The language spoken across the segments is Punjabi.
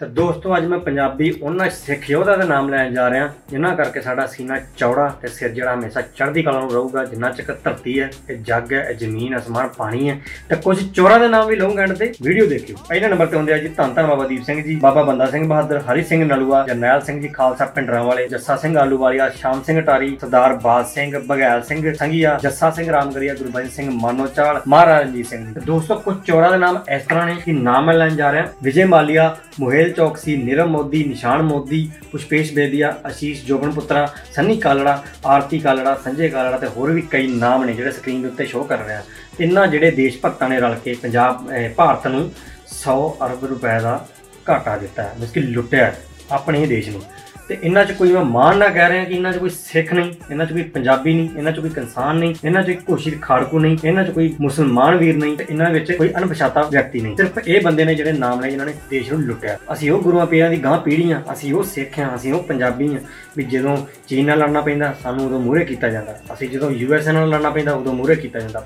ਤੇ ਦੋਸਤੋ, ਅੱਜ ਮੈਂ ਪੰਜਾਬੀ ਉਹਨਾਂ ਸਿੱਖ ਯੋਧਾ ਦਾ ਨਾਮ ਲੈਣ ਜਾ ਰਿਹਾ। ਜਿਨ੍ਹਾਂ ਕਰਕੇ ਸਾਡਾ ਸੀਨਾ ਚੌੜਾ ਤੇ ਸਿਰ ਜਿਹੜਾ ਹਮੇਸ਼ਾ ਚੜ੍ਹਦੀ ਕਲਾ ਨੂੰ ਰਹੂਗਾ, ਜਿੰਨਾ ਚੱਕ ਧਰਤੀ ਹੈ, ਇਹ ਜੱਗ ਹੈ, ਇਹ ਜ਼ਮੀਨ, ਅਸਮਾਨ, ਪਾਣੀ ਹੈ। ਤੇ ਕੁਝ ਚੋਰਾਂ ਦੇ ਨਾਮ ਵੀ ਲਊਂਗਾ ਐਂਡ ਤੇ ਵੀਡੀਓ ਦੇਖਿਓ। ਪਹਿਲੇ ਨੰਬਰ ਤੇ ਹੁੰਦੇ ਆ ਜੀ, ਧੰਨ ਧੰਨ ਬਾਬਾ ਦੀਪ ਸਿੰਘ ਜੀ, ਬਾਬਾ ਬੰਦਾ ਸਿੰਘ ਬਹਾਦਰ, ਹਰੀ ਸਿੰਘ ਨਲੂਆ, ਜਰਨੈਲ ਸਿੰਘ ਜੀ, ਖਾਲਸਾ ਪਿੰਡਰਾਂ ਵਾਲੇ, ਜੱਸਾ ਸਿੰਘ ਆਲੂਵਾਲੀਆ, ਸ਼ਾਮ ਸਿੰਘ ਟਾਰੀ, ਸਰਦਾਰ ਬਾਜ ਸਿੰਘ, ਬਘੈਲ ਸਿੰਘ ਸੰਘੀਆ, ਜੱਸਾ ਸਿੰਘ ਰਾਮਗੜੀਆ ਗੁਰਬਚਨ ਸਿੰਘ ਮਾਨੋਚਾਲ, ਮਹਾਰਾਜਾ ਰਣਜੀਤ ਸਿੰਘ ਜੀ। ਤੇ ਦੋਸਤੋ, ਕੁਝ ਚੋਰਾਂ ਦੇ ਨਾਮ ਇਸ ਤਰ੍ਹਾਂ ਨੇ ਕਿ ਨਾਮ ਮੈਂ ਲੈਣ ਜਾ ਰਿਹਾ। ਵਿਜੇ ਮਾਲੀਆ ਮੁਹੇਲ ਚੌਕਸੀ ਨਿਰਮ ਮੋਦੀ, ਨਿਸ਼ਾਨ ਮੋਦੀ, ਪੁਸ਼ਪੇਸ਼ ਬੇਦੀਆ ਆਸ਼ੀਸ਼ ਜੋਗਨ ਪੁੱਤਰਾ, ਸੰਨੀ ਕਾਲੜਾ, ਆਰਤੀ ਕਾਲੜਾ, ਸੰਜੇ ਕਾਲੜਾ ਤੇ ਹੋਰ ਵੀ ਕਈ ਨਾਮ ਨੇ ਜਿਹੜੇ ਸਕਰੀਨ ਦੇ ਉੱਤੇ ਸ਼ੋਅ ਕਰ ਰਹੇ ਆ। ਇਹਨਾਂ ਜਿਹੜੇ ਦੇਸ਼ ਭਗਤਾਂ ਨੇ ਰਲ ਕੇ ਪੰਜਾਬ ਅਹ ਭਾਰਤ ਨੂੰ 100 ਅਰਬ ਰੁਪਏ ਦਾ ਘਾਟਾ ਦਿੱਤਾ ਹੈ, ਮਤਲਬ ਕਿ ਲੁੱਟਿਆ ਹੈ। ਆਪਣੇ ਹੀ ਦੇਸ਼ ਨੂੰ। ਤੇ ਇਹਨਾਂ 'ਚ ਕੋਈ ਮੈਂ ਮਾਨ ਨਾ ਕਹਿ ਰਿਹਾ ਕਿ ਇਹਨਾਂ 'ਚ ਕੋਈ ਸਿੱਖ ਨਹੀਂ, ਇਹਨਾਂ 'ਚ ਕੋਈ ਪੰਜਾਬੀ ਨਹੀਂ, ਇਹਨਾਂ 'ਚ ਕੋਈ ਕਿਸਾਨ ਨਹੀਂ, ਇਹਨਾਂ 'ਚ ਕੋਈ ਘੋਸ਼ਿਤ ਖਾੜਕੂ ਨਹੀਂ, ਇਹਨਾਂ 'ਚ ਕੋਈ ਮੁਸਲਮਾਨ ਵੀਰ ਨਹੀਂ ਤੇ ਇਹਨਾਂ ਵਿੱਚ ਕੋਈ ਅਣਪਛਾਤਾ ਵਿਅਕਤੀ ਨਹੀਂ। ਸਿਰਫ ਇਹ ਬੰਦੇ ਨੇ ਜਿਹੜੇ ਨਾਮ ਨੇ ਜਿਨ੍ਹਾਂ ਨੇ ਦੇਸ਼ ਨੂੰ ਲੁੱਟਿਆ। ਅਸੀਂ ਉਹ ਗੁਰੂਆਂ ਪੀਰਾਂ ਦੀ ਗਾਂ ਪੀੜ੍ਹੀਆਂ ਅਸੀਂ ਉਹ ਸਿੱਖ ਹਾਂ, ਅਸੀਂ ਉਹ ਪੰਜਾਬੀ ਹਾਂ ਵੀ ਜਦੋਂ ਚੀਨ ਨਾਲ ਲੜਨਾ ਪੈਂਦਾ, ਸਾਨੂੰ ਉਦੋਂ ਮੂਹਰੇ ਕੀਤਾ ਜਾਂਦਾ। ਅਸੀਂ ਜਦੋਂ ਯੂਐਸਏ ਨਾਲ ਲੜਨਾ ਪੈਂਦਾ, ਉਦੋਂ ਮੂਹਰੇ ਕੀਤਾ ਜਾਂਦਾ।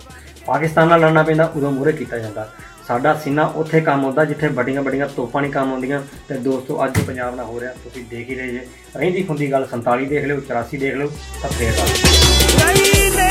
ਪਾਕਿਸਤਾਨ ਨਾਲ ਲੜਨਾ ਪੈਂਦਾ, ਉਦੋਂ ਮੂਹਰੇ ਕੀਤਾ ਜਾਂਦਾ। ਸਾਡਾ ਸੀਨਾ ਉੱਥੇ ਕੰਮ ਹੁੰਦਾ ਜਿੱਥੇ ਵੱਡੀਆਂ ਵੱਡੀਆਂ ਤੋਪਾਂ ਨਹੀਂ ਕੰਮ ਆਉਂਦੀਆਂ। ਤੇ ਦੋਸਤੋ, ਅੱਜ ਪੰਜਾਬ ਨਾਲ ਹੋ ਰਿਹਾ, ਤੁਸੀਂ ਦੇਖ ਹੀ ਰਹੇ ਜੇ। ਰਹਿੰਦੀ ਖੁੰਦੀ ਗੱਲ 47 ਦੇਖ ਲਿਓ 84 ਦੇਖ ਲਿਓ, ਤਾਂ ਫੇਰ ਗੱਲ। ਨਹੀਂ ਨੇ